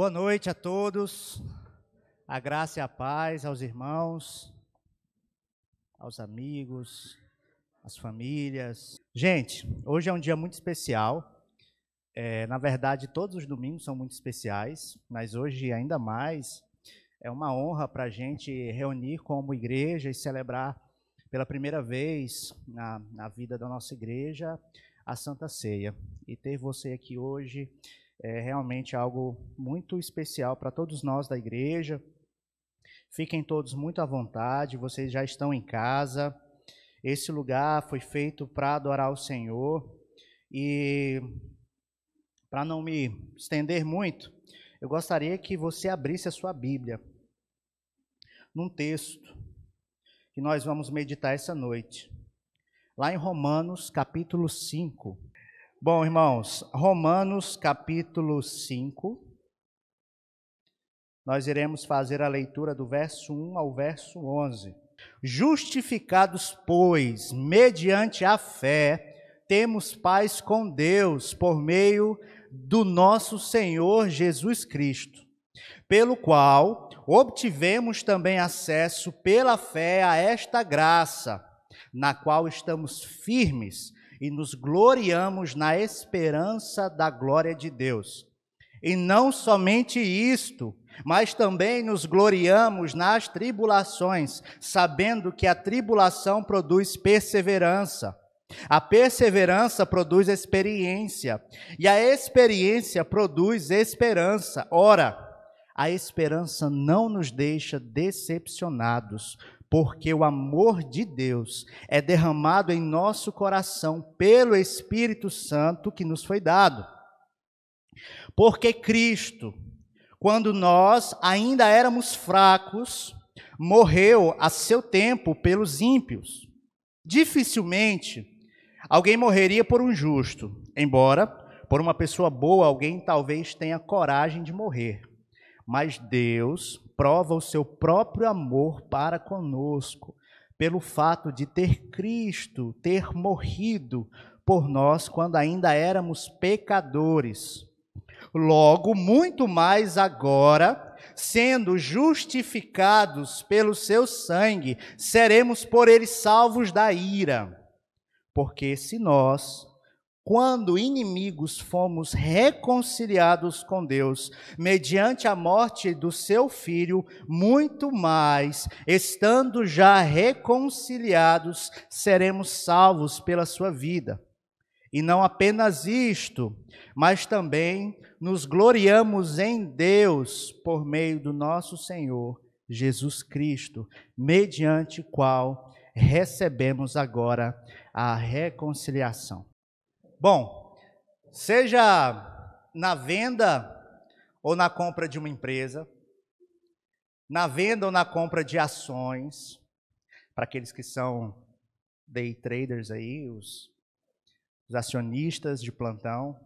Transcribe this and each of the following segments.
Boa noite a todos. A graça e a paz aos irmãos, aos amigos, às famílias. Gente, hoje é um dia muito especial. É, na verdade, todos os domingos são muito especiais, mas hoje ainda mais. É uma honra para a gente reunir como igreja e celebrar pela primeira vez na, na vida da nossa igreja a Santa Ceia. E ter você aqui hoje é realmente algo muito especial para todos nós da igreja. Fiquem todos muito à vontade, vocês já estão em casa. Esse lugar foi feito para adorar o Senhor. E para não me estender muito, eu gostaria que você abrisse a sua Bíblia num texto que nós vamos meditar essa noite. Lá em Romanos, capítulo 5. Bom, irmãos, Romanos capítulo 5. Nós iremos fazer a leitura do verso 1 ao verso 11. Justificados, pois, mediante a fé, temos paz com Deus por meio do nosso Senhor Jesus Cristo, pelo qual obtivemos também acesso pela fé a esta graça, na qual estamos firmes e nos gloriamos na esperança da glória de Deus. E não somente isto, mas também nos gloriamos nas tribulações, sabendo que a tribulação produz perseverança. A perseverança produz experiência, e a experiência produz esperança. Ora, a esperança não nos deixa decepcionados, porque o amor de Deus é derramado em nosso coração pelo Espírito Santo que nos foi dado. Porque Cristo, quando nós ainda éramos fracos, morreu a seu tempo pelos ímpios. Dificilmente alguém morreria por um justo, embora por uma pessoa boa alguém talvez tenha coragem de morrer. Mas Deus prova o seu próprio amor para conosco, pelo fato de ter Cristo, ter morrido por nós quando ainda éramos pecadores. Logo, muito mais agora, sendo justificados pelo seu sangue, seremos por ele salvos da ira. Porque se nós, quando inimigos fomos reconciliados com Deus, mediante a morte do seu filho, muito mais, estando já reconciliados, seremos salvos pela sua vida. E não apenas isto, mas também nos gloriamos em Deus por meio do nosso Senhor Jesus Cristo, mediante qual recebemos agora a reconciliação. Bom, seja na venda ou na compra de uma empresa, na venda ou na compra de ações, para aqueles que são day traders aí, os, os acionistas de plantão,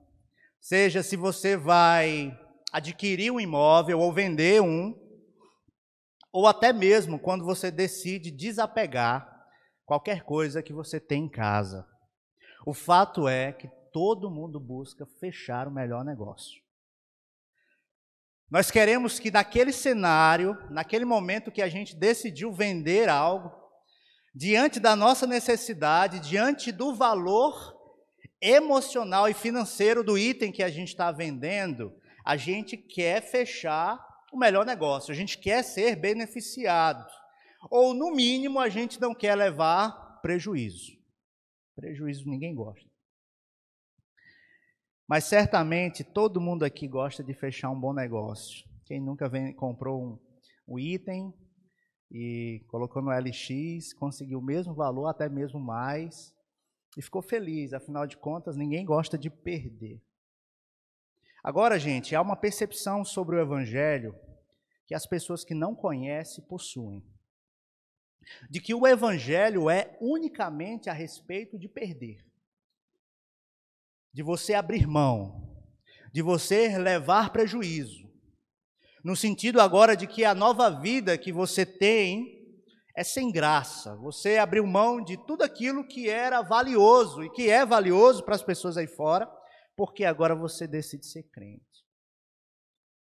seja se você vai adquirir um imóvel ou vender um, ou até mesmo quando você decide desapegar qualquer coisa que você tem em casa. O fato é que todo mundo busca fechar o melhor negócio. Nós queremos que naquele cenário, naquele momento que a gente decidiu vender algo, diante da nossa necessidade, diante do valor emocional e financeiro do item que a gente está vendendo, a gente quer fechar o melhor negócio, a gente quer ser beneficiado. Ou, no mínimo, a gente não quer levar prejuízo. Prejuízo ninguém gosta. Mas certamente todo mundo aqui gosta de fechar um bom negócio. Quem nunca vem, comprou um, um item e colocou no LX, conseguiu o mesmo valor, até mesmo mais, e ficou feliz. Afinal de contas, ninguém gosta de perder. Agora, gente, há uma percepção sobre o Evangelho que as pessoas que não conhecem possuem de que o evangelho é unicamente a respeito de perder, de você abrir mão, de você levar prejuízo. No sentido agora de que a nova vida que você tem é sem graça. Você abriu mão de tudo aquilo que era valioso e que é valioso para as pessoas aí fora, porque agora você decide ser crente.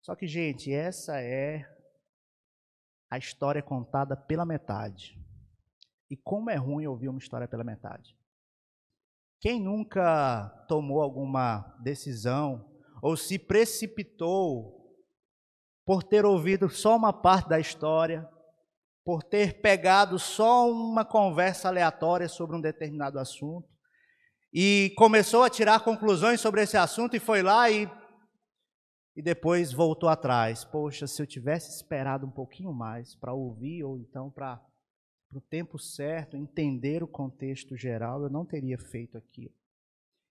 Só que, gente, essa é a história contada pela metade. E como é ruim ouvir uma história pela metade. Quem nunca tomou alguma decisão ou se precipitou por ter ouvido só uma parte da história, por ter pegado só uma conversa aleatória sobre um determinado assunto e começou a tirar conclusões sobre esse assunto e foi lá e e depois voltou atrás. Poxa, se eu tivesse esperado um pouquinho mais para ouvir ou então para o tempo certo, entender o contexto geral, eu não teria feito aquilo.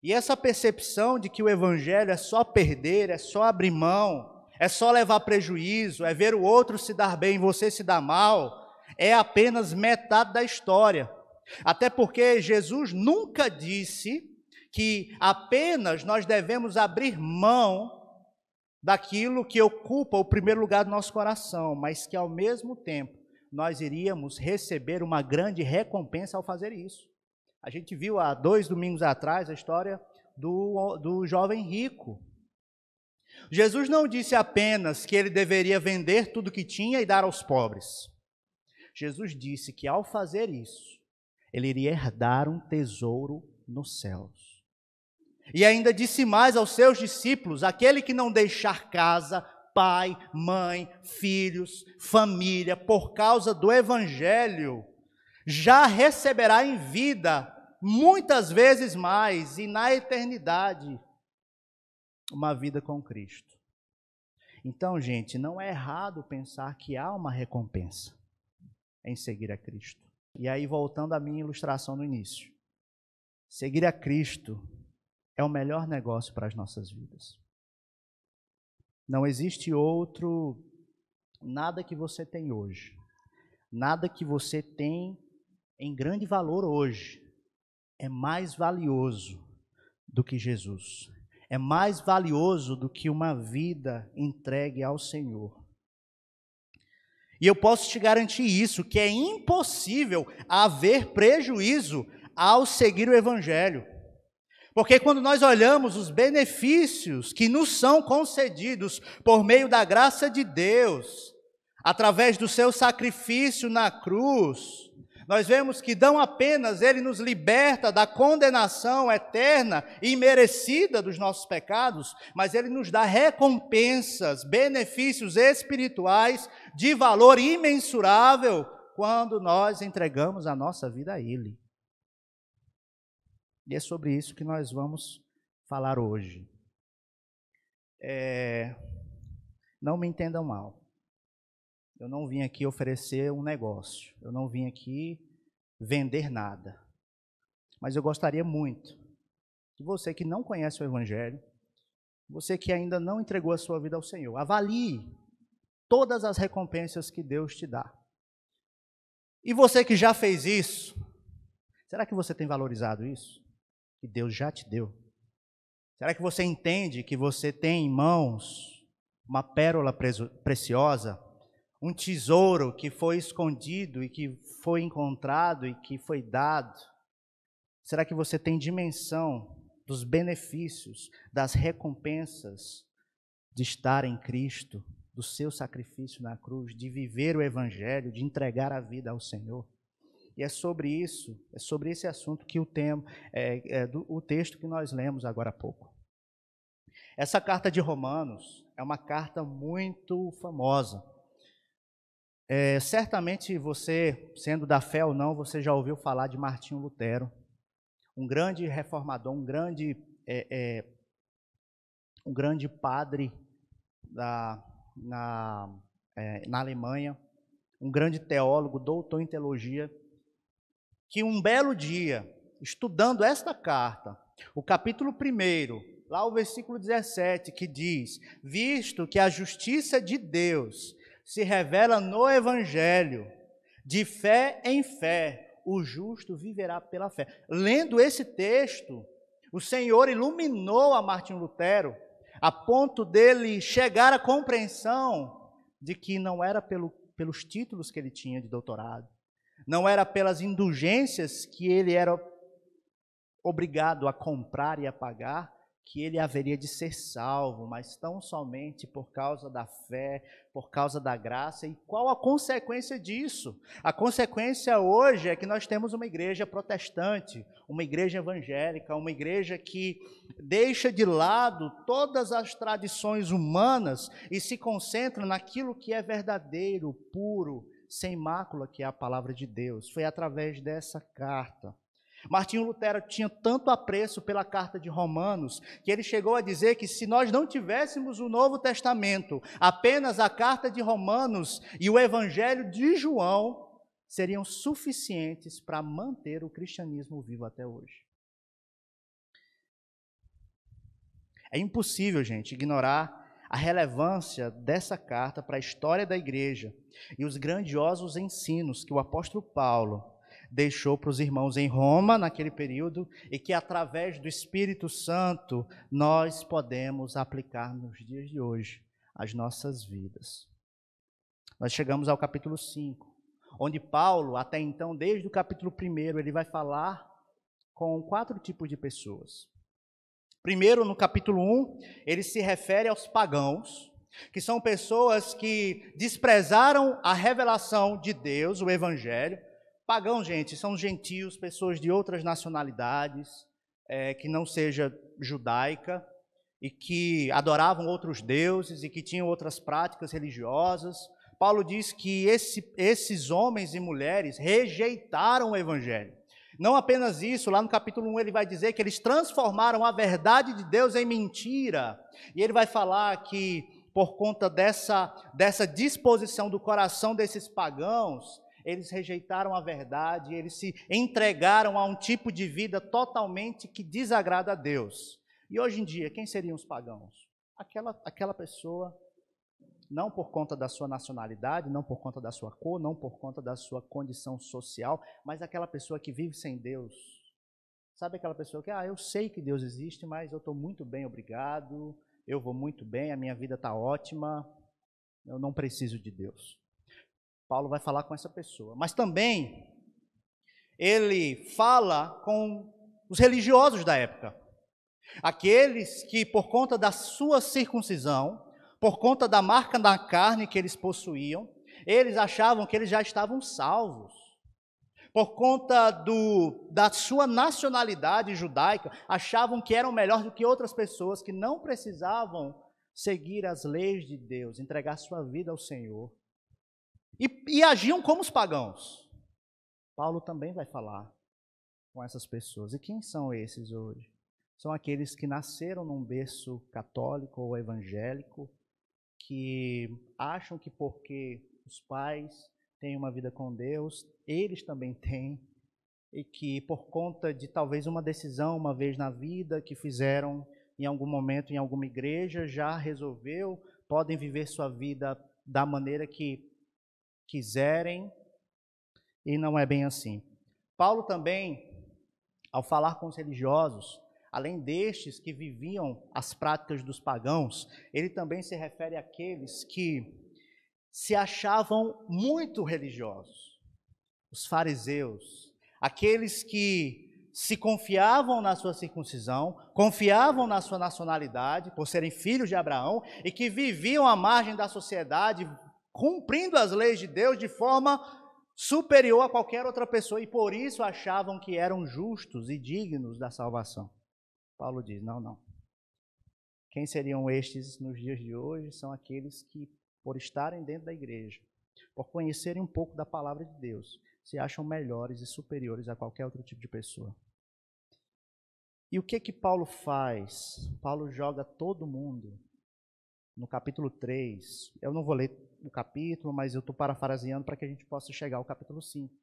E essa percepção de que o evangelho é só perder, é só abrir mão, é só levar prejuízo, é ver o outro se dar bem e você se dar mal, é apenas metade da história. Até porque Jesus nunca disse que apenas nós devemos abrir mão daquilo que ocupa o primeiro lugar do nosso coração, mas que ao mesmo tempo nós iríamos receber uma grande recompensa ao fazer isso. A gente viu há dois domingos atrás a história do, do jovem rico. Jesus não disse apenas que ele deveria vender tudo que tinha e dar aos pobres. Jesus disse que ao fazer isso, ele iria herdar um tesouro nos céus. E ainda disse mais aos seus discípulos: aquele que não deixar casa, pai, mãe, filhos, família, por causa do evangelho, já receberá em vida muitas vezes mais e na eternidade uma vida com Cristo. Então, gente, não é errado pensar que há uma recompensa em seguir a Cristo. E aí, voltando à minha ilustração no início, seguir a Cristo é o melhor negócio para as nossas vidas. Não existe outro, nada que você tem hoje, nada que você tem em grande valor hoje, é mais valioso do que Jesus. É mais valioso do que uma vida entregue ao Senhor. E eu posso te garantir isso, que é impossível haver prejuízo ao seguir o Evangelho. Porque quando nós olhamos os benefícios que nos são concedidos por meio da graça de Deus, através do seu sacrifício na cruz, nós vemos que não apenas ele nos liberta da condenação eterna e imerecida dos nossos pecados, mas ele nos dá recompensas, benefícios espirituais de valor imensurável quando nós entregamos a nossa vida a ele. E é sobre isso que nós vamos falar hoje. É, não me entendam mal. Eu não vim aqui oferecer um negócio. Eu não vim aqui vender nada. Mas eu gostaria muito que você que não conhece o Evangelho, você que ainda não entregou a sua vida ao Senhor, avalie todas as recompensas que Deus te dá. E você que já fez isso, será que você tem valorizado isso? Que Deus já te deu? Será que você entende que você tem em mãos uma pérola preciosa, um tesouro que foi escondido e que foi encontrado e que foi dado? Será que você tem dimensão dos benefícios, das recompensas de estar em Cristo, do seu sacrifício na cruz, de viver o Evangelho, de entregar a vida ao Senhor? E é sobre isso, é sobre esse assunto que o tema, é, é do, o texto que nós lemos agora há pouco. Essa carta de Romanos é uma carta muito famosa. É, certamente você, sendo da fé ou não, você já ouviu falar de Martinho Lutero, um grande reformador, um grande, é, é, um grande padre da, na, é, na Alemanha, um grande teólogo, doutor em teologia, que um belo dia, estudando esta carta, o capítulo 1, lá o versículo 17, que diz: Visto que a justiça de Deus se revela no Evangelho, de fé em fé, o justo viverá pela fé. Lendo esse texto, o Senhor iluminou a Martin Lutero, a ponto dele chegar à compreensão de que não era pelo, pelos títulos que ele tinha de doutorado, não era pelas indulgências que ele era obrigado a comprar e a pagar que ele haveria de ser salvo, mas tão somente por causa da fé, por causa da graça. E qual a consequência disso? A consequência hoje é que nós temos uma igreja protestante, uma igreja evangélica, uma igreja que deixa de lado todas as tradições humanas e se concentra naquilo que é verdadeiro, puro, sem mácula, que é a palavra de Deus. Foi através dessa carta Martinho Lutero tinha tanto apreço pela carta de Romanos que ele chegou a dizer que se nós não tivéssemos o Novo Testamento, apenas a carta de Romanos e o Evangelho de João seriam suficientes para manter o cristianismo vivo até hoje. É impossível, gente, ignorar a relevância dessa carta para a história da igreja e os grandiosos ensinos que o apóstolo Paulo deixou para os irmãos em Roma naquele período e que através do Espírito Santo nós podemos aplicar nos dias de hoje as nossas vidas. Nós chegamos ao capítulo 5, onde Paulo, até então, desde o capítulo 1, ele vai falar com quatro tipos de pessoas. Primeiro, no capítulo 1, ele se refere aos pagãos, que são pessoas que desprezaram a revelação de Deus, o Evangelho, Pagão, gente, são gentios, pessoas de outras nacionalidades, é, que não seja judaica, e que adoravam outros deuses e que tinham outras práticas religiosas. Paulo diz que esse, esses homens e mulheres rejeitaram o evangelho. Não apenas isso, lá no capítulo 1 ele vai dizer que eles transformaram a verdade de Deus em mentira. E ele vai falar que por conta dessa, dessa disposição do coração desses pagãos, eles rejeitaram a verdade, eles se entregaram a um tipo de vida totalmente que desagrada a Deus. E hoje em dia, quem seriam os pagãos? Aquela, aquela pessoa, não por conta da sua nacionalidade, não por conta da sua cor, não por conta da sua condição social, mas aquela pessoa que vive sem Deus. Sabe aquela pessoa que, ah, eu sei que Deus existe, mas eu estou muito bem, obrigado, eu vou muito bem, a minha vida está ótima, eu não preciso de Deus. Paulo vai falar com essa pessoa. Mas também ele fala com os religiosos da época. Aqueles que, por conta da sua circuncisão, por conta da marca da carne que eles possuíam, eles achavam que eles já estavam salvos. Por conta do, da sua nacionalidade judaica, achavam que eram melhor do que outras pessoas que não precisavam seguir as leis de Deus, entregar sua vida ao Senhor. E, e agiam como os pagãos. Paulo também vai falar com essas pessoas. E quem são esses hoje? São aqueles que nasceram num berço católico ou evangélico, que acham que porque os pais têm uma vida com Deus, eles também têm, e que por conta de talvez uma decisão uma vez na vida que fizeram em algum momento em alguma igreja, já resolveu, podem viver sua vida da maneira que quiserem, e não é bem assim. Paulo também, ao falar com os religiosos, além destes que viviam as práticas dos pagãos, ele também se refere àqueles que se achavam muito religiosos, os fariseus, aqueles que se confiavam na sua circuncisão, confiavam na sua nacionalidade, por serem filhos de Abraão, e que viviam à margem da sociedade, cumprindo as leis de Deus de forma superior a qualquer outra pessoa e por isso achavam que eram justos e dignos da salvação. Paulo diz: não, não. Quem seriam estes nos dias de hoje são aqueles que, por estarem dentro da igreja, por conhecerem um pouco da palavra de Deus, se acham melhores e superiores a qualquer outro tipo de pessoa. E o que que Paulo faz? Paulo joga todo mundo no capítulo 3. Eu não vou ler o capítulo, mas eu estou parafraseando para que a gente possa chegar ao capítulo 5.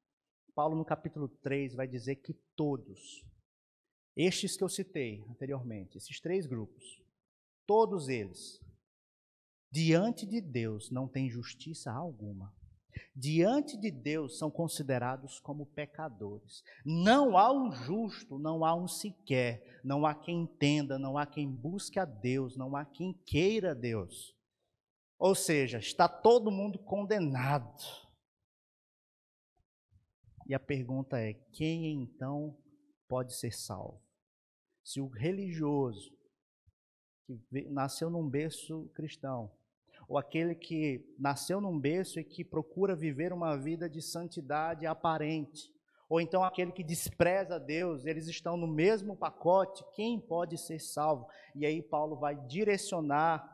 Paulo, no capítulo 3, vai dizer que todos, estes que eu citei anteriormente, esses três grupos, todos eles, diante de Deus, não têm justiça alguma. Diante de Deus são considerados como pecadores. Não há um justo, não há um sequer, não há quem entenda, não há quem busque a Deus, não há quem queira Deus. Ou seja, está todo mundo condenado. E a pergunta é: quem então pode ser salvo? Se o religioso que nasceu num berço cristão, ou aquele que nasceu num berço e que procura viver uma vida de santidade aparente, ou então aquele que despreza Deus, eles estão no mesmo pacote, quem pode ser salvo? E aí Paulo vai direcionar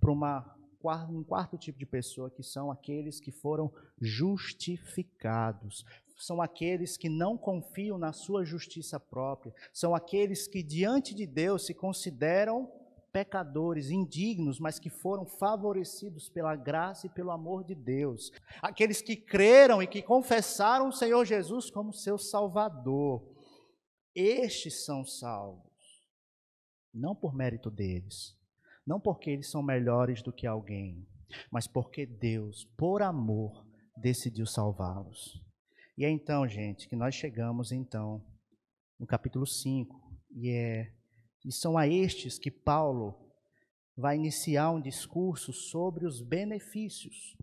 para uma um quarto tipo de pessoa, que são aqueles que foram justificados. São aqueles que não confiam na sua justiça própria. São aqueles que, diante de Deus, se consideram pecadores, indignos, mas que foram favorecidos pela graça e pelo amor de Deus. Aqueles que creram e que confessaram o Senhor Jesus como seu Salvador. Estes são salvos, não por mérito deles, não porque eles são melhores do que alguém, mas porque Deus, por amor, decidiu salvá-los. E é então, gente, que nós chegamos então no capítulo 5, e é e são a estes que Paulo vai iniciar um discurso sobre os benefícios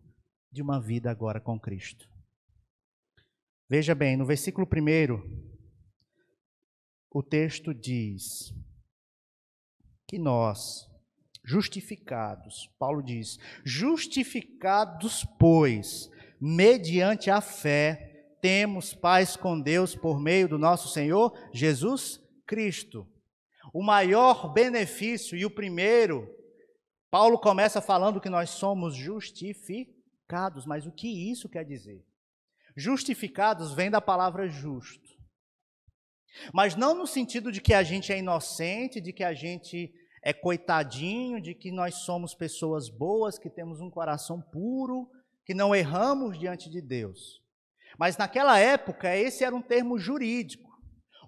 de uma vida agora com Cristo. Veja bem, no versículo 1, o texto diz que nós, justificados, Paulo diz, justificados, pois, mediante a fé, temos paz com Deus por meio do nosso Senhor Jesus Cristo o maior benefício e o primeiro, Paulo começa falando que nós somos justificados, mas o que isso quer dizer? Justificados vem da palavra justo. Mas não no sentido de que a gente é inocente, de que a gente é coitadinho, de que nós somos pessoas boas, que temos um coração puro, que não erramos diante de Deus. Mas naquela época, esse era um termo jurídico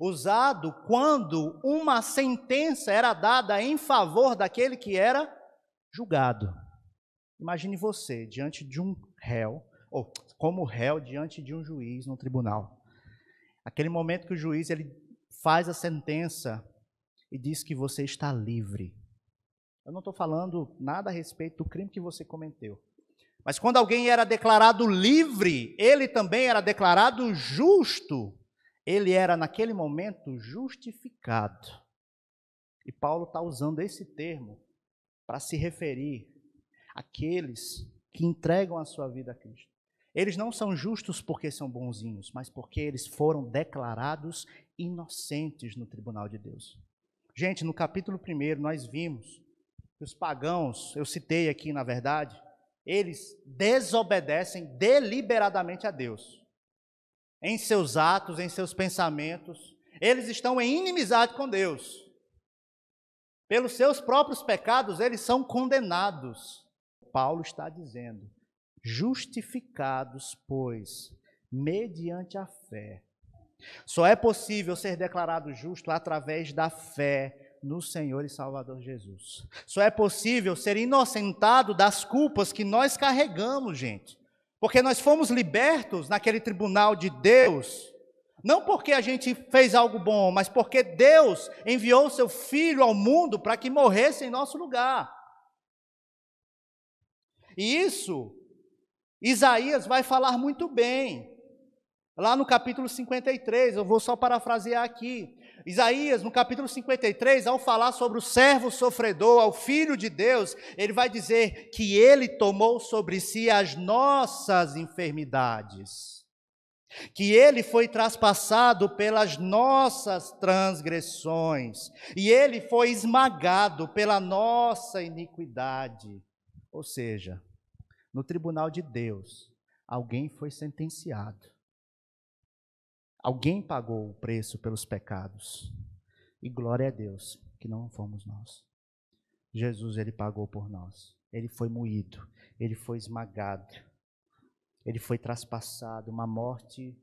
usado quando uma sentença era dada em favor daquele que era julgado. Imagine você diante de um réu, ou como réu diante de um juiz no tribunal. Aquele momento que o juiz ele faz a sentença e diz que você está livre. Eu não estou falando nada a respeito do crime que você cometeu. Mas quando alguém era declarado livre, ele também era declarado justo ele era naquele momento justificado. E Paulo está usando esse termo para se referir àqueles que entregam a sua vida a Cristo. Eles não são justos porque são bonzinhos, mas porque eles foram declarados inocentes no tribunal de Deus. Gente, no capítulo 1 nós vimos os pagãos, eu citei aqui na verdade, eles desobedecem deliberadamente a Deus em seus atos, em seus pensamentos. Eles estão em inimizade com Deus. Pelos seus próprios pecados, eles são condenados. Paulo está dizendo: justificados, pois, mediante a fé. Só é possível ser declarado justo através da fé no Senhor e Salvador Jesus. Só é possível ser inocentado das culpas que nós carregamos, gente. Porque nós fomos libertos naquele tribunal de Deus, não porque a gente fez algo bom, mas porque Deus enviou seu filho ao mundo para que morresse em nosso lugar. E isso, Isaías vai falar muito bem. Lá no capítulo 53, eu vou só parafrasear aqui. Isaías, no capítulo 53, ao falar sobre o servo sofredor, ao filho de Deus, ele vai dizer que ele tomou sobre si as nossas enfermidades, que ele foi traspassado pelas nossas transgressões, e ele foi esmagado pela nossa iniquidade. Ou seja, no tribunal de Deus, alguém foi sentenciado Alguém pagou o preço pelos pecados. E glória a Deus que não fomos nós. Jesus, ele pagou por nós. Ele foi moído, ele foi esmagado, ele foi traspassado, uma morte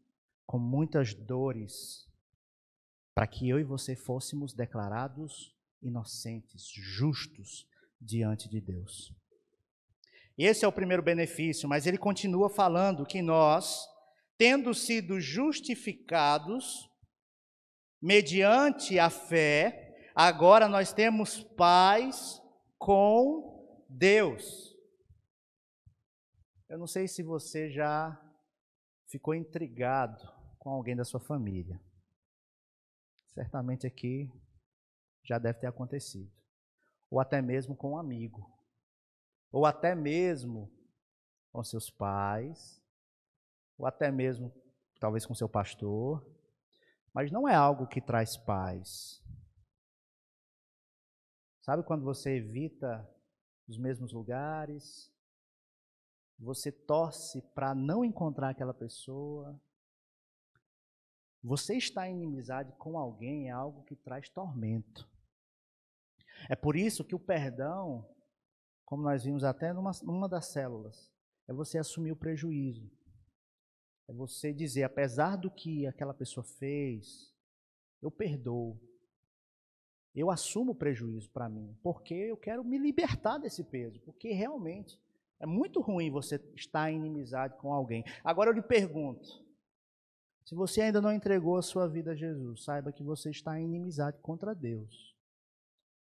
com muitas dores, para que eu e você fôssemos declarados inocentes, justos diante de Deus. Esse é o primeiro benefício, mas ele continua falando que nós tendo sido justificados mediante a fé, agora nós temos paz com Deus. Eu não sei se você já ficou intrigado com alguém da sua família. Certamente aqui já deve ter acontecido. ou até mesmo com um amigo, ou até mesmo com seus pais, ou até mesmo talvez com seu pastor, mas não é algo que traz paz. Sabe quando você evita os mesmos lugares, você torce para não encontrar aquela pessoa, você está em inimizade com alguém é algo que traz tormento. É por isso que o perdão, como nós vimos até numa, numa das células, é você assumir o prejuízo. É você dizer, apesar do que aquela pessoa fez, eu perdoo. Eu assumo o prejuízo para mim, porque eu quero me libertar desse peso, porque realmente é muito ruim você estar em inimizade com alguém. Agora eu lhe pergunto: se você ainda não entregou a sua vida a Jesus, saiba que você está em inimizade contra Deus.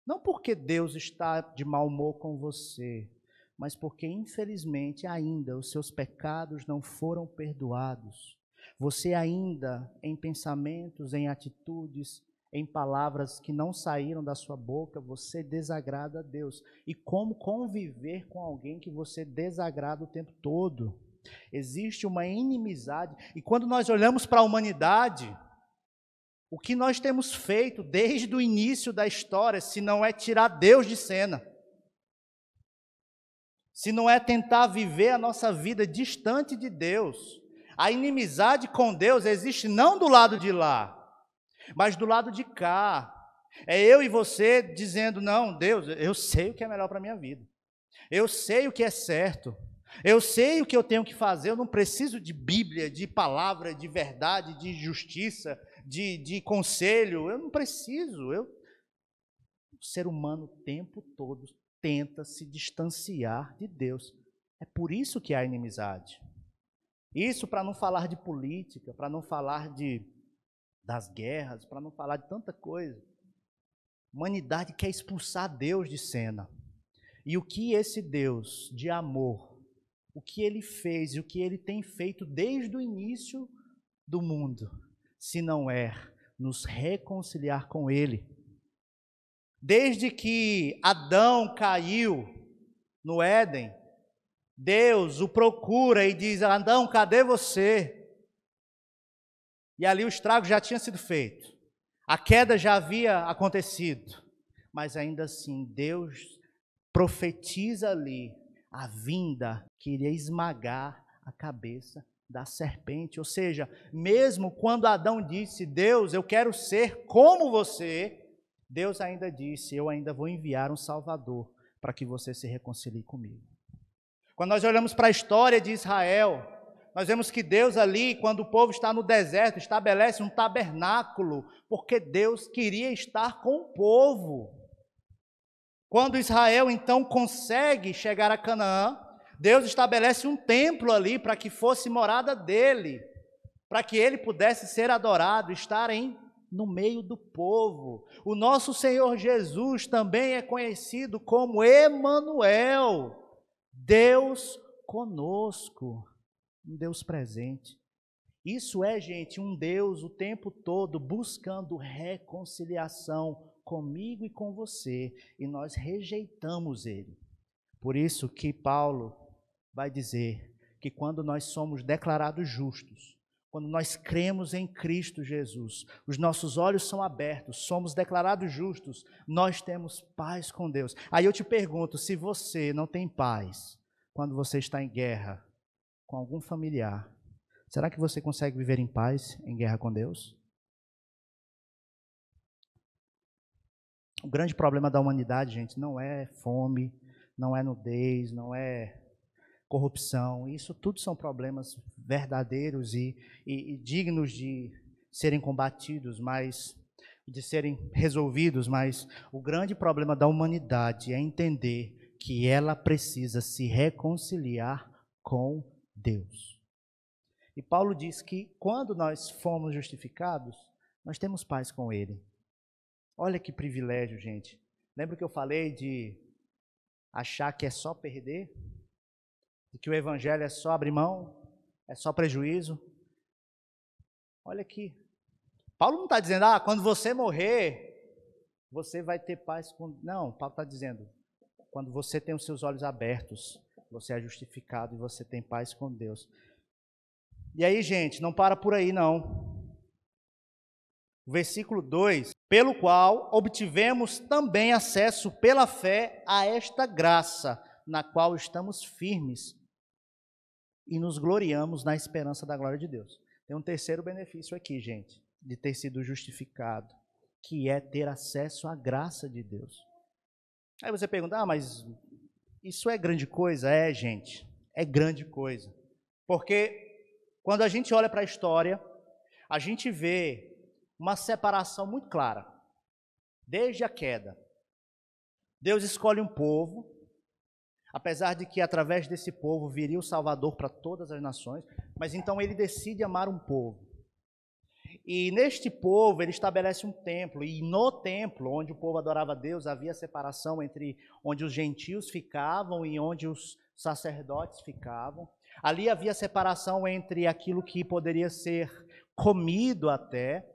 Não porque Deus está de mau humor com você, mas porque, infelizmente, ainda os seus pecados não foram perdoados. Você ainda, em pensamentos, em atitudes, em palavras que não saíram da sua boca, você desagrada a Deus. E como conviver com alguém que você desagrada o tempo todo? Existe uma inimizade. E quando nós olhamos para a humanidade, o que nós temos feito desde o início da história, se não é tirar Deus de cena, se não é tentar viver a nossa vida distante de Deus, a inimizade com Deus existe não do lado de lá, mas do lado de cá. É eu e você dizendo: não, Deus, eu sei o que é melhor para a minha vida, eu sei o que é certo, eu sei o que eu tenho que fazer, eu não preciso de Bíblia, de palavra, de verdade, de justiça, de, de conselho, eu não preciso. Eu... O ser humano o tempo todo tenta se distanciar de Deus. É por isso que há inimizade. Isso para não falar de política, para não falar de das guerras, para não falar de tanta coisa. A humanidade quer expulsar Deus de cena. E o que esse Deus de amor o que ele fez e o que ele tem feito desde o início do mundo, se não é nos reconciliar com ele. Desde que Adão caiu no Éden, Deus o procura e diz: Adão, cadê você? E ali o estrago já tinha sido feito, a queda já havia acontecido, mas ainda assim Deus profetiza ali a vinda que iria esmagar a cabeça da serpente. Ou seja, mesmo quando Adão disse: Deus, eu quero ser como você, Deus ainda disse: Eu ainda vou enviar um Salvador para que você se reconcilie comigo. Quando nós olhamos para a história de Israel, nós vemos que Deus ali, quando o povo está no deserto, estabelece um tabernáculo, porque Deus queria estar com o povo. Quando Israel então consegue chegar a Canaã, Deus estabelece um templo ali para que fosse morada dele, para que ele pudesse ser adorado, estar em no meio do povo. O nosso Senhor Jesus também é conhecido como Emanuel, Deus conosco, um Deus presente. Isso é, gente, um Deus o tempo todo buscando reconciliação comigo e com você, e nós rejeitamos ele. Por isso que Paulo vai dizer que quando nós somos declarados justos, quando nós cremos em Cristo Jesus, os nossos olhos são abertos, somos declarados justos, nós temos paz com Deus. Aí eu te pergunto: se você não tem paz quando você está em guerra com algum familiar, será que você consegue viver em paz em guerra com Deus? O grande problema da humanidade, gente, não é fome, não é nudez, não é corrupção. Isso tudo são problemas verdadeiros e, e, e dignos de serem combatidos, mas de serem resolvidos. Mas o grande problema da humanidade é entender que ela precisa se reconciliar com Deus. E Paulo diz que quando nós fomos justificados, nós temos paz com Ele. Olha que privilégio, gente. Lembra que eu falei de achar que é só perder? De que o evangelho é só abrir mão? É só prejuízo? Olha aqui. Paulo não está dizendo, ah, quando você morrer, você vai ter paz com. Não, Paulo está dizendo, quando você tem os seus olhos abertos, você é justificado e você tem paz com Deus. E aí, gente, não para por aí, não. Versículo 2: Pelo qual obtivemos também acesso pela fé a esta graça, na qual estamos firmes e nos gloriamos na esperança da glória de Deus. Tem um terceiro benefício aqui, gente, de ter sido justificado, que é ter acesso à graça de Deus. Aí você pergunta, ah, mas isso é grande coisa? É, gente, é grande coisa. Porque quando a gente olha para a história, a gente vê uma separação muito clara. Desde a queda, Deus escolhe um povo, apesar de que através desse povo viria o Salvador para todas as nações, mas então ele decide amar um povo. E neste povo ele estabelece um templo, e no templo, onde o povo adorava Deus, havia separação entre onde os gentios ficavam e onde os sacerdotes ficavam. Ali havia separação entre aquilo que poderia ser comido até.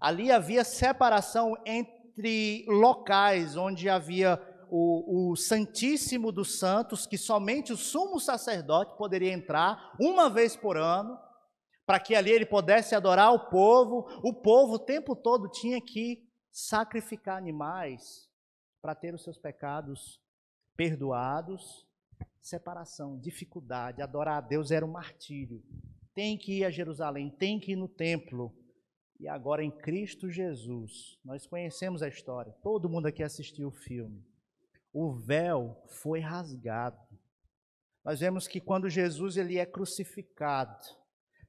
Ali havia separação entre locais onde havia o, o, Santíssimo dos Santos, que somente o sumo sacerdote poderia entrar uma vez por ano, para que ali ele pudesse adorar o povo. O povo o tempo todo tinha que sacrificar animais para ter os seus pecados perdoados. Separação, dificuldade, adorar a Deus era um martírio. Tem que ir a Jerusalém, tem que ir no templo. E agora em Cristo Jesus, nós conhecemos a história. Todo mundo aqui assistiu o filme o véu foi rasgado. Nós vemos que quando Jesus ele é crucificado,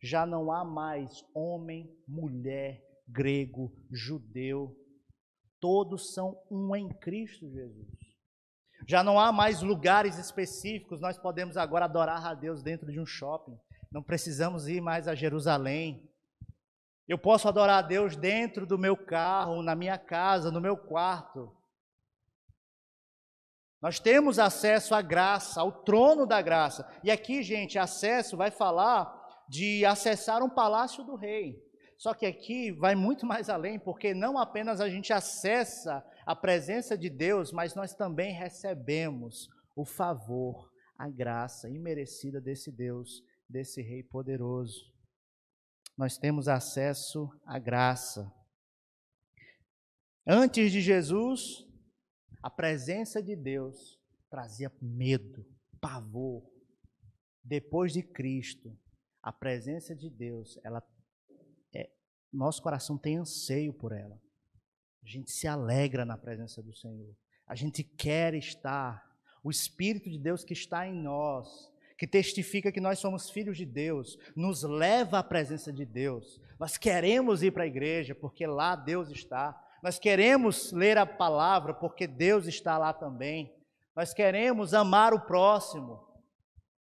já não há mais homem, mulher, grego, judeu, todos são um em Cristo Jesus. Já não há mais lugares específicos, nós podemos agora adorar a Deus dentro de um shopping, não precisamos ir mais a Jerusalém. Eu posso adorar a Deus dentro do meu carro, na minha casa, no meu quarto. Nós temos acesso à graça, ao trono da graça. E aqui, gente, acesso vai falar de acessar um palácio do rei. Só que aqui vai muito mais além, porque não apenas a gente acessa a presença de Deus, mas nós também recebemos o favor, a graça imerecida desse Deus, desse Rei poderoso. Nós temos acesso à graça. Antes de Jesus, a presença de Deus trazia medo, pavor. Depois de Cristo, a presença de Deus, ela é, nosso coração tem anseio por ela. A gente se alegra na presença do Senhor. A gente quer estar. O Espírito de Deus que está em nós, que testifica que nós somos filhos de Deus, nos leva à presença de Deus. Nós queremos ir para a igreja porque lá Deus está. Nós queremos ler a palavra porque Deus está lá também. Nós queremos amar o próximo.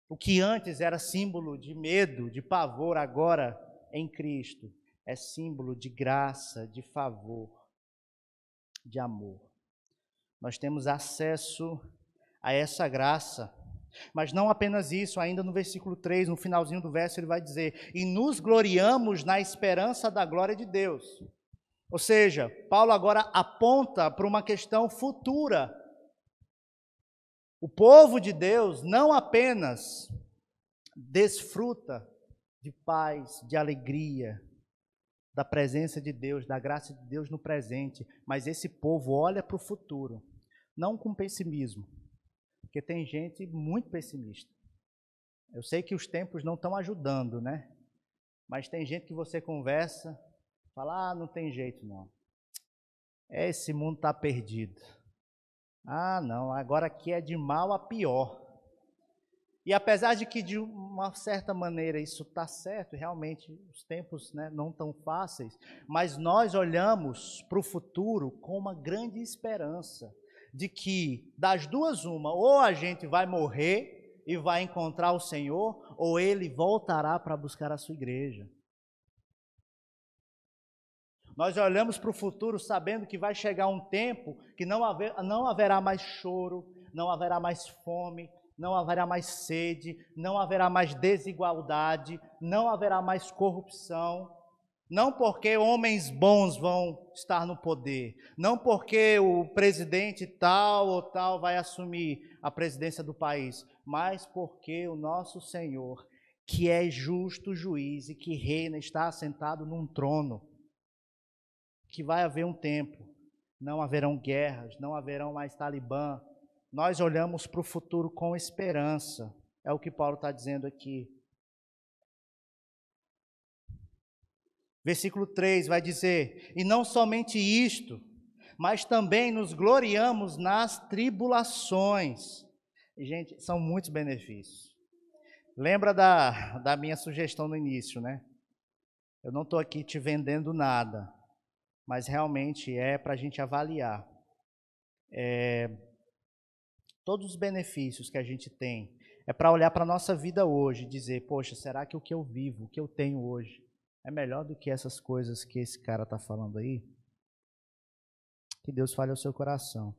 O que antes era símbolo de medo, de pavor, agora em Cristo é símbolo de graça, de favor, de amor. Nós temos acesso a essa graça. Mas não apenas isso, ainda no versículo 3, no finalzinho do verso, ele vai dizer: E nos gloriamos na esperança da glória de Deus. Ou seja, Paulo agora aponta para uma questão futura. O povo de Deus não apenas desfruta de paz, de alegria, da presença de Deus, da graça de Deus no presente, mas esse povo olha para o futuro, não com pessimismo, porque tem gente muito pessimista. Eu sei que os tempos não estão ajudando, né? Mas tem gente que você conversa, Fala, ah, não tem jeito não. Esse mundo está perdido. Ah, não, agora aqui é de mal a pior. E apesar de que de uma certa maneira isso está certo, realmente os tempos né, não tão fáceis, mas nós olhamos para o futuro com uma grande esperança de que das duas uma, ou a gente vai morrer e vai encontrar o Senhor, ou ele voltará para buscar a sua igreja. Nós olhamos para o futuro sabendo que vai chegar um tempo que não, haver, não haverá mais choro, não haverá mais fome, não haverá mais sede, não haverá mais desigualdade, não haverá mais corrupção. Não porque homens bons vão estar no poder, não porque o presidente tal ou tal vai assumir a presidência do país, mas porque o nosso Senhor, que é justo juiz e que reina, está assentado num trono, que vai haver um tempo, não haverão guerras, não haverão mais talibã. Nós olhamos para o futuro com esperança, é o que Paulo está dizendo aqui. Versículo 3 vai dizer: E não somente isto, mas também nos gloriamos nas tribulações. gente, são muitos benefícios. Lembra da, da minha sugestão no início, né? Eu não estou aqui te vendendo nada, mas realmente é para a gente avaliar. É, todos os benefícios que a gente tem, é para olhar para a nossa vida hoje e dizer: Poxa, será que o que eu vivo, o que eu tenho hoje, é melhor do que essas coisas que esse cara está falando aí? Que Deus fale ao seu coração.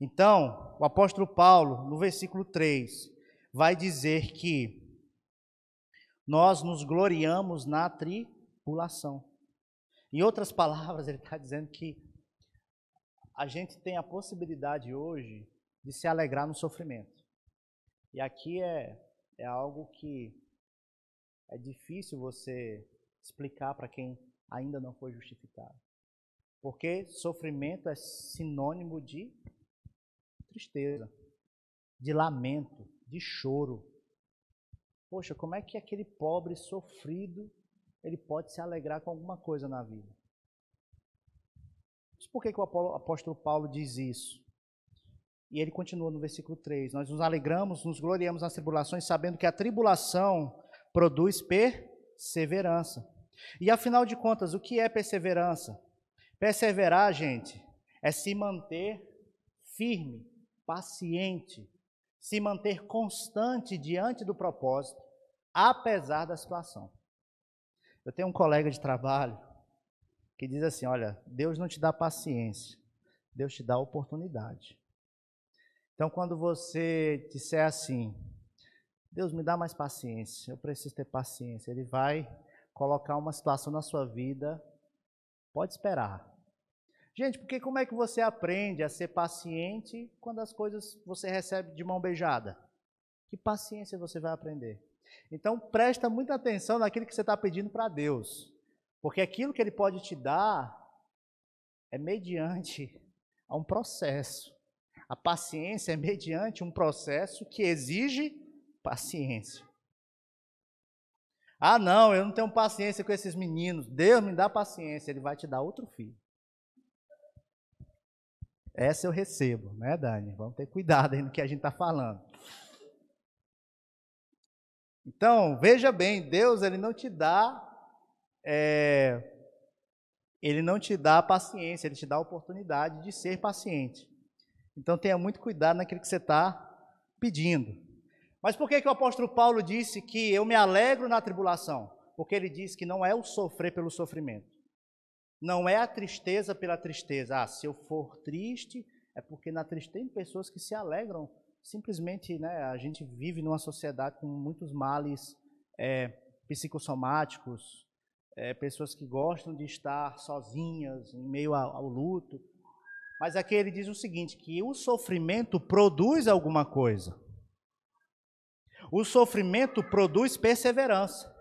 Então, o apóstolo Paulo, no versículo 3, vai dizer que nós nos gloriamos na tribulação. Em outras palavras, ele está dizendo que a gente tem a possibilidade hoje de se alegrar no sofrimento. E aqui é, é algo que é difícil você explicar para quem ainda não foi justificado. Porque sofrimento é sinônimo de tristeza, de lamento, de choro. Poxa, como é que aquele pobre sofrido ele pode se alegrar com alguma coisa na vida? Mas por que, que o apóstolo Paulo diz isso? E ele continua no versículo 3: Nós nos alegramos, nos gloriamos nas tribulações, sabendo que a tribulação produz perseverança. E afinal de contas, o que é perseverança? Perseverar, gente, é se manter firme, paciente, se manter constante diante do propósito, apesar da situação. Eu tenho um colega de trabalho que diz assim: Olha, Deus não te dá paciência, Deus te dá oportunidade. Então, quando você disser assim, Deus me dá mais paciência, eu preciso ter paciência, Ele vai colocar uma situação na sua vida, pode esperar. Gente, porque como é que você aprende a ser paciente quando as coisas você recebe de mão beijada? Que paciência você vai aprender? Então presta muita atenção naquilo que você está pedindo para Deus, porque aquilo que Ele pode te dar é mediante a um processo. A paciência é mediante um processo que exige paciência. Ah, não, eu não tenho paciência com esses meninos. Deus me dá paciência, Ele vai te dar outro filho. Essa eu recebo, né, Dani? Vamos ter cuidado aí no que a gente está falando. Então, veja bem, Deus ele não te dá, é, ele não te dá paciência, ele te dá a oportunidade de ser paciente. Então, tenha muito cuidado naquilo que você está pedindo. Mas por que, que o apóstolo Paulo disse que eu me alegro na tribulação? Porque ele diz que não é o sofrer pelo sofrimento. Não é a tristeza pela tristeza. Ah, se eu for triste, é porque na tristeza tem pessoas que se alegram. Simplesmente, né, a gente vive numa sociedade com muitos males é, psicossomáticos, é, pessoas que gostam de estar sozinhas, em meio ao, ao luto. Mas aqui ele diz o seguinte: que o sofrimento produz alguma coisa. O sofrimento produz perseverança.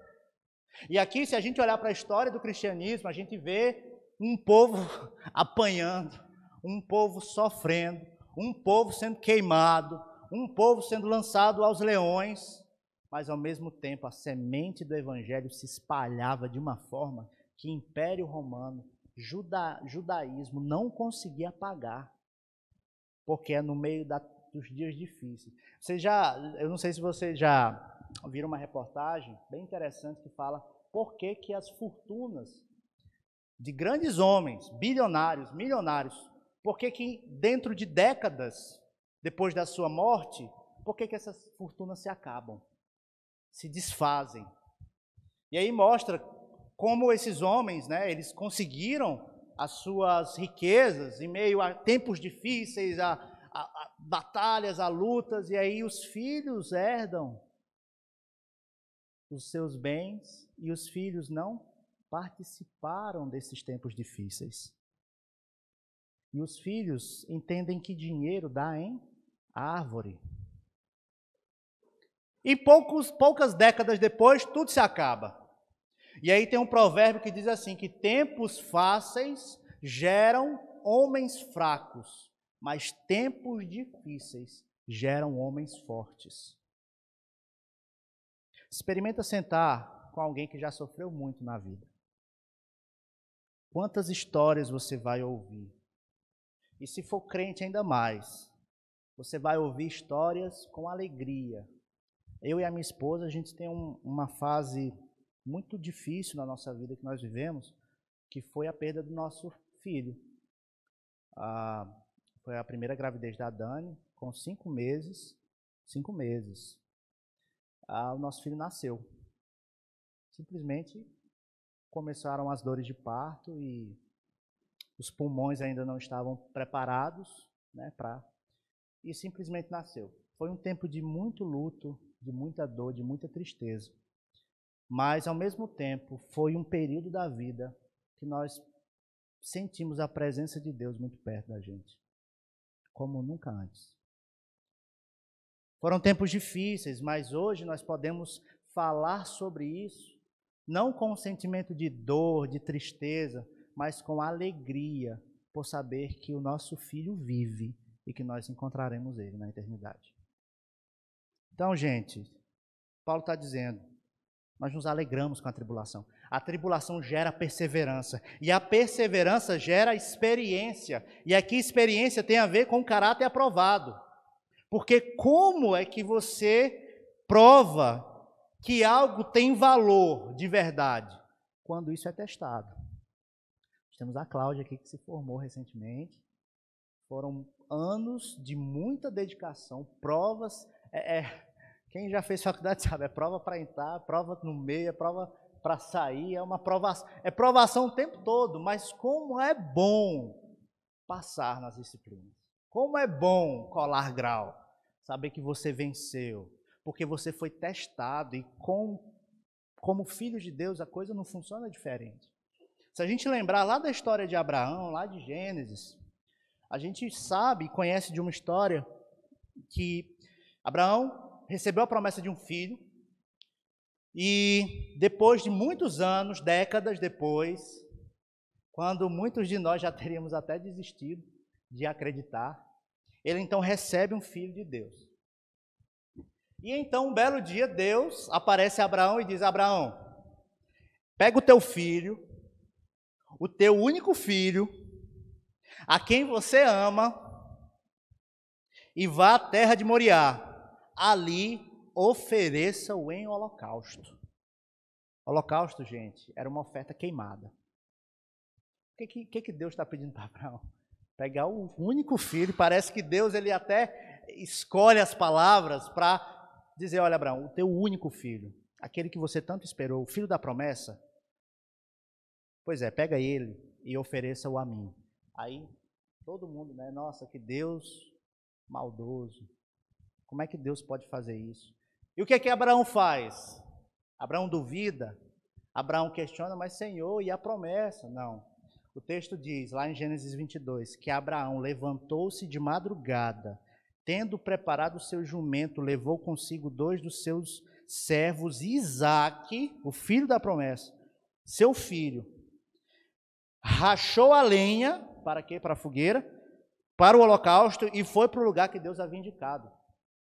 E aqui, se a gente olhar para a história do cristianismo, a gente vê um povo apanhando, um povo sofrendo, um povo sendo queimado, um povo sendo lançado aos leões, mas ao mesmo tempo a semente do evangelho se espalhava de uma forma que Império Romano, juda, judaísmo não conseguia apagar, porque é no meio da, dos dias difíceis. Você já, eu não sei se você já viram uma reportagem bem interessante que fala por que, que as fortunas de grandes homens, bilionários, milionários, por que, que dentro de décadas depois da sua morte, por que, que essas fortunas se acabam, se desfazem? E aí mostra como esses homens, né, eles conseguiram as suas riquezas em meio a tempos difíceis, a, a, a batalhas, a lutas, e aí os filhos herdam os seus bens e os filhos não participaram desses tempos difíceis. E os filhos entendem que dinheiro dá em árvore. E poucos, poucas décadas depois, tudo se acaba. E aí tem um provérbio que diz assim: que tempos fáceis geram homens fracos, mas tempos difíceis geram homens fortes. Experimenta sentar com alguém que já sofreu muito na vida. Quantas histórias você vai ouvir? E se for crente, ainda mais. Você vai ouvir histórias com alegria. Eu e a minha esposa, a gente tem um, uma fase muito difícil na nossa vida que nós vivemos, que foi a perda do nosso filho. Ah, foi a primeira gravidez da Dani, com cinco meses. Cinco meses. Ah, o nosso filho nasceu. Simplesmente começaram as dores de parto e os pulmões ainda não estavam preparados né, para. E simplesmente nasceu. Foi um tempo de muito luto, de muita dor, de muita tristeza. Mas, ao mesmo tempo, foi um período da vida que nós sentimos a presença de Deus muito perto da gente, como nunca antes. Foram tempos difíceis, mas hoje nós podemos falar sobre isso, não com um sentimento de dor, de tristeza, mas com alegria por saber que o nosso filho vive e que nós encontraremos ele na eternidade. Então, gente, Paulo está dizendo: nós nos alegramos com a tribulação. A tribulação gera perseverança. E a perseverança gera experiência. E aqui, experiência tem a ver com o caráter aprovado. Porque como é que você prova que algo tem valor de verdade? Quando isso é testado. Temos a Cláudia aqui que se formou recentemente. Foram anos de muita dedicação, provas. É, é, quem já fez faculdade sabe, é prova para entrar, prova no meio, é prova para sair, é uma provação, é provação o tempo todo, mas como é bom passar nas disciplinas. Como é bom colar grau, saber que você venceu, porque você foi testado e com como filho de Deus a coisa não funciona diferente. Se a gente lembrar lá da história de Abraão, lá de Gênesis, a gente sabe conhece de uma história que Abraão recebeu a promessa de um filho, e depois de muitos anos, décadas depois, quando muitos de nós já teríamos até desistido de acreditar, ele então recebe um filho de Deus. E então, um belo dia, Deus aparece a Abraão e diz: Abraão, pega o teu filho, o teu único filho, a quem você ama, e vá à terra de Moriá ali ofereça-o em holocausto. Holocausto, gente, era uma oferta queimada. O que, que, que Deus está pedindo para Abraão? Pegar o único filho, parece que Deus ele até escolhe as palavras para dizer: olha, Abraão, o teu único filho, aquele que você tanto esperou, o filho da promessa, pois é, pega ele e ofereça-o a mim. Aí todo mundo, né? Nossa, que Deus maldoso. Como é que Deus pode fazer isso? E o que é que Abraão faz? Abraão duvida, Abraão questiona, mas Senhor, e a promessa? Não. O texto diz, lá em Gênesis 22, que Abraão levantou-se de madrugada, tendo preparado o seu jumento, levou consigo dois dos seus servos, Isaac, o filho da promessa, seu filho, rachou a lenha, para quê? Para a fogueira, para o holocausto e foi para o lugar que Deus havia indicado.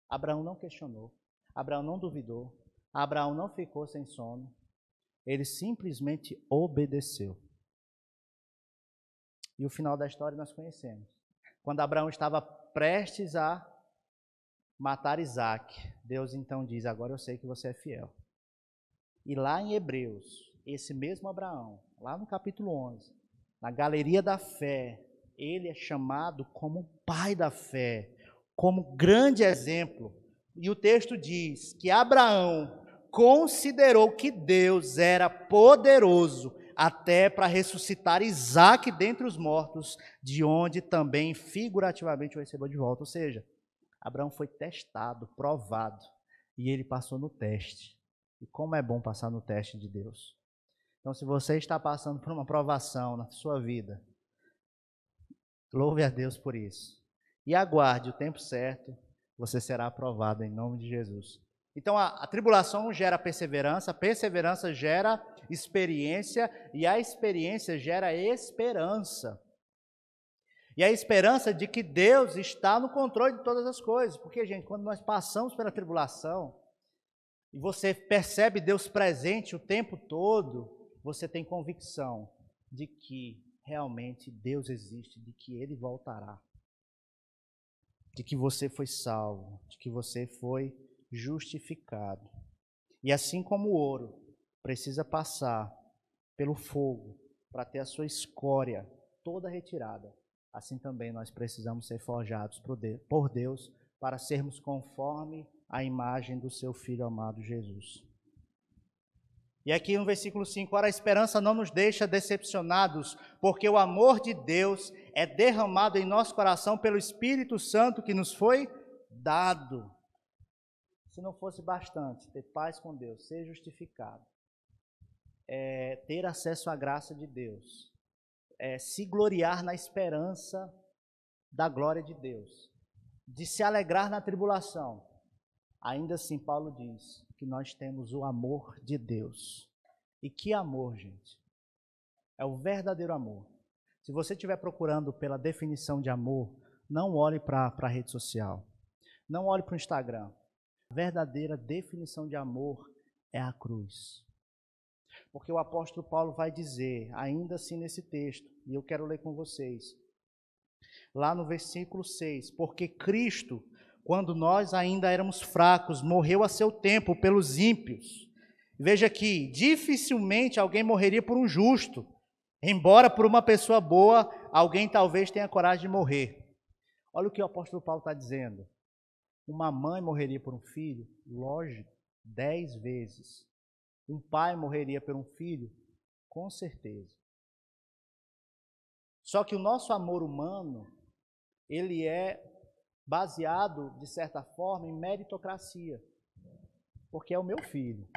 Abraão não questionou, Abraão não duvidou, Abraão não ficou sem sono, ele simplesmente obedeceu. E o final da história nós conhecemos. Quando Abraão estava prestes a matar Isaac, Deus então diz: Agora eu sei que você é fiel. E lá em Hebreus, esse mesmo Abraão, lá no capítulo 11, na galeria da fé, ele é chamado como pai da fé como grande exemplo. E o texto diz que Abraão considerou que Deus era poderoso até para ressuscitar Isaac dentre os mortos, de onde também figurativamente o recebeu de volta. Ou seja, Abraão foi testado, provado, e ele passou no teste. E como é bom passar no teste de Deus. Então, se você está passando por uma provação na sua vida, louve a Deus por isso. E aguarde o tempo certo, você será aprovado em nome de Jesus. Então, a, a tribulação gera perseverança, a perseverança gera experiência, e a experiência gera esperança. E a esperança de que Deus está no controle de todas as coisas. Porque, gente, quando nós passamos pela tribulação, e você percebe Deus presente o tempo todo, você tem convicção de que realmente Deus existe, de que Ele voltará, de que você foi salvo, de que você foi justificado. E assim como o ouro precisa passar pelo fogo para ter a sua escória toda retirada, assim também nós precisamos ser forjados por Deus para sermos conforme a imagem do seu Filho amado Jesus. E aqui no versículo 5, ora, a esperança não nos deixa decepcionados, porque o amor de Deus é derramado em nosso coração pelo Espírito Santo que nos foi dado. Se não fosse bastante ter paz com Deus, ser justificado, é, ter acesso à graça de Deus, é, se gloriar na esperança da glória de Deus, de se alegrar na tribulação, ainda assim Paulo diz que nós temos o amor de Deus. E que amor, gente? É o verdadeiro amor. Se você estiver procurando pela definição de amor, não olhe para a rede social. Não olhe para o Instagram. A verdadeira definição de amor é a cruz. Porque o apóstolo Paulo vai dizer, ainda assim nesse texto, e eu quero ler com vocês, lá no versículo 6: Porque Cristo quando nós ainda éramos fracos, morreu a seu tempo pelos ímpios. Veja aqui, dificilmente alguém morreria por um justo, embora por uma pessoa boa, alguém talvez tenha coragem de morrer. Olha o que o apóstolo Paulo está dizendo. Uma mãe morreria por um filho? Lógico, dez vezes. Um pai morreria por um filho? Com certeza. Só que o nosso amor humano, ele é baseado, de certa forma, em meritocracia. Porque é o meu filho.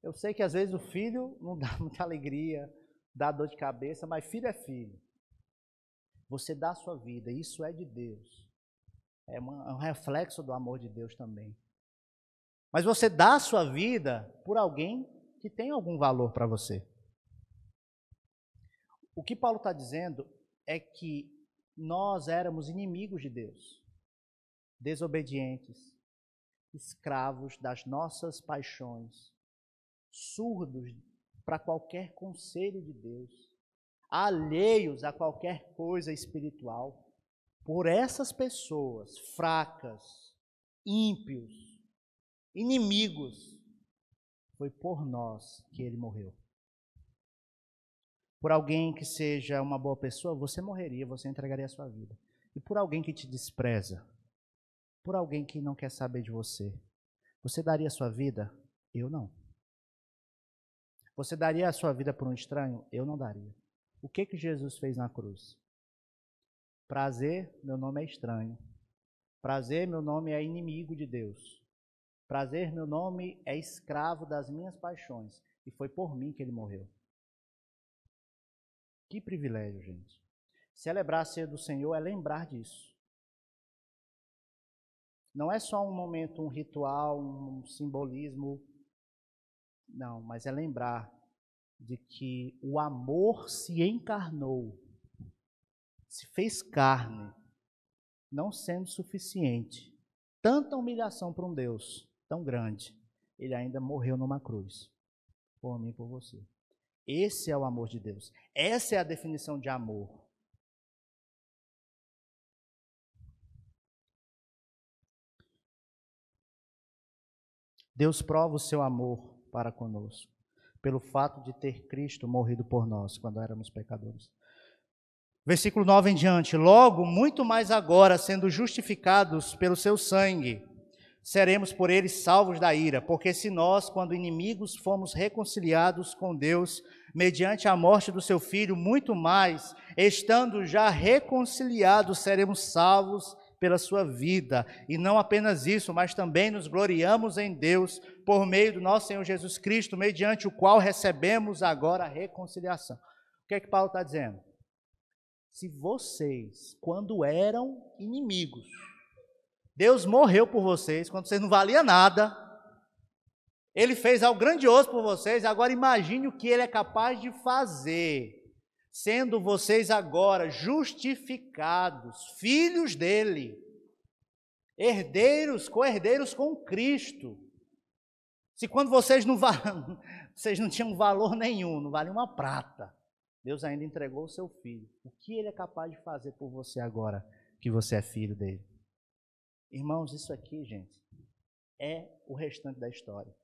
Eu sei que às vezes o filho não dá muita alegria, dá dor de cabeça, mas filho é filho. Você dá a sua vida, isso é de Deus. É um reflexo do amor de Deus também. Mas você dá a sua vida por alguém que tem algum valor para você. O que Paulo está dizendo é que nós éramos inimigos de Deus, desobedientes, escravos das nossas paixões, surdos para qualquer conselho de Deus, alheios a qualquer coisa espiritual. Por essas pessoas fracas, ímpios, inimigos, foi por nós que ele morreu por alguém que seja uma boa pessoa, você morreria, você entregaria a sua vida. E por alguém que te despreza, por alguém que não quer saber de você, você daria a sua vida? Eu não. Você daria a sua vida por um estranho? Eu não daria. O que que Jesus fez na cruz? Prazer, meu nome é estranho. Prazer, meu nome é inimigo de Deus. Prazer, meu nome é escravo das minhas paixões. E foi por mim que ele morreu. Que privilégio, gente. Celebrar a ceia do Senhor é lembrar disso. Não é só um momento, um ritual, um simbolismo. Não, mas é lembrar de que o amor se encarnou, se fez carne, não sendo suficiente. Tanta humilhação para um Deus tão grande, ele ainda morreu numa cruz, por mim e por você. Esse é o amor de Deus. Essa é a definição de amor. Deus prova o seu amor para conosco, pelo fato de ter Cristo morrido por nós quando éramos pecadores. Versículo 9 em diante: Logo, muito mais agora, sendo justificados pelo seu sangue, seremos por ele salvos da ira, porque se nós, quando inimigos, fomos reconciliados com Deus mediante a morte do seu filho, muito mais, estando já reconciliados, seremos salvos pela sua vida. E não apenas isso, mas também nos gloriamos em Deus por meio do nosso Senhor Jesus Cristo, mediante o qual recebemos agora a reconciliação. O que é que Paulo está dizendo? Se vocês, quando eram inimigos, Deus morreu por vocês, quando vocês não valiam nada, Ele fez algo grandioso por vocês, agora imagine o que Ele é capaz de fazer sendo vocês agora justificados, filhos dele, herdeiros, co-herdeiros com Cristo. Se quando vocês não, vocês não tinham valor nenhum, não vale uma prata, Deus ainda entregou o seu filho. O que ele é capaz de fazer por você agora que você é filho dele? Irmãos, isso aqui, gente, é o restante da história.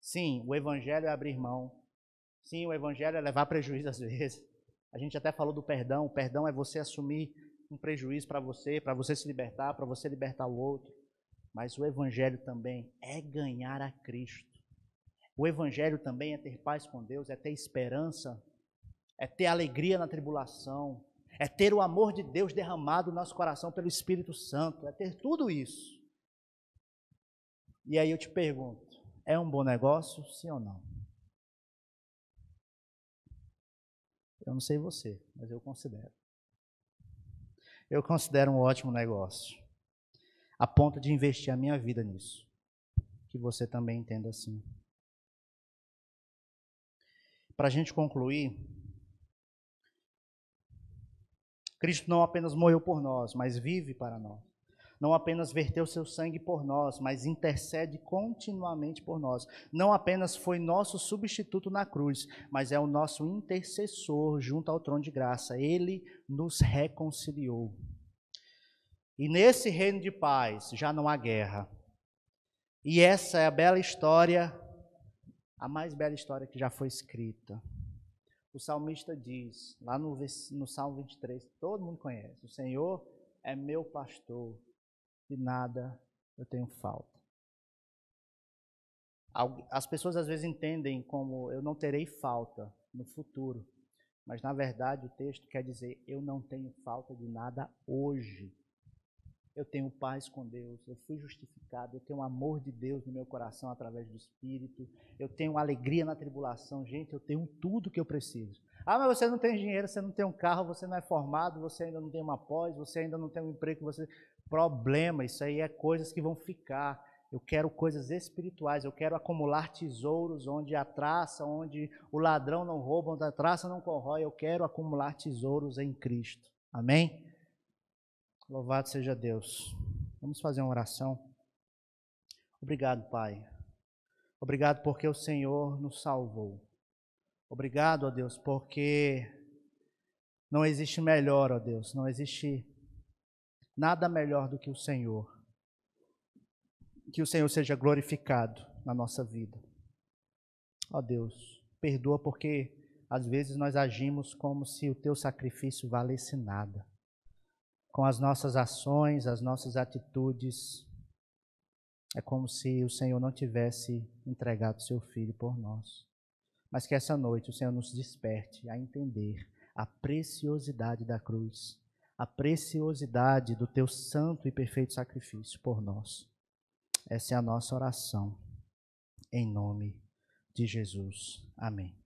Sim, o evangelho é abrir mão Sim, o evangelho é levar prejuízo às vezes. A gente até falou do perdão. O perdão é você assumir um prejuízo para você, para você se libertar, para você libertar o outro. Mas o evangelho também é ganhar a Cristo. O evangelho também é ter paz com Deus, é ter esperança, é ter alegria na tribulação, é ter o amor de Deus derramado no nosso coração pelo Espírito Santo, é ter tudo isso. E aí eu te pergunto: é um bom negócio, sim ou não? Eu não sei você, mas eu considero. Eu considero um ótimo negócio. A ponto de investir a minha vida nisso. Que você também entenda assim. Para a gente concluir, Cristo não apenas morreu por nós, mas vive para nós não apenas verteu seu sangue por nós, mas intercede continuamente por nós. Não apenas foi nosso substituto na cruz, mas é o nosso intercessor junto ao trono de graça. Ele nos reconciliou. E nesse reino de paz já não há guerra. E essa é a bela história, a mais bela história que já foi escrita. O salmista diz, lá no, no Salmo 23, todo mundo conhece: O Senhor é meu pastor, de nada eu tenho falta. As pessoas às vezes entendem como eu não terei falta no futuro, mas na verdade o texto quer dizer eu não tenho falta de nada hoje. Eu tenho paz com Deus, eu fui justificado, eu tenho amor de Deus no meu coração através do Espírito, eu tenho alegria na tribulação. Gente, eu tenho tudo que eu preciso. Ah, mas você não tem dinheiro, você não tem um carro, você não é formado, você ainda não tem uma pós, você ainda não tem um emprego, você problema, isso aí é coisas que vão ficar. Eu quero coisas espirituais, eu quero acumular tesouros onde a traça, onde o ladrão não rouba, onde a traça não corrói, eu quero acumular tesouros em Cristo. Amém? Louvado seja Deus. Vamos fazer uma oração. Obrigado, Pai. Obrigado porque o Senhor nos salvou. Obrigado, ó Deus, porque não existe melhor, ó Deus, não existe nada melhor do que o Senhor. Que o Senhor seja glorificado na nossa vida. Ó Deus, perdoa porque às vezes nós agimos como se o teu sacrifício valesse nada. Com as nossas ações, as nossas atitudes, é como se o Senhor não tivesse entregado seu filho por nós. Mas que essa noite o Senhor nos desperte a entender a preciosidade da cruz a preciosidade do teu santo e perfeito sacrifício por nós. Essa é a nossa oração. Em nome de Jesus. Amém.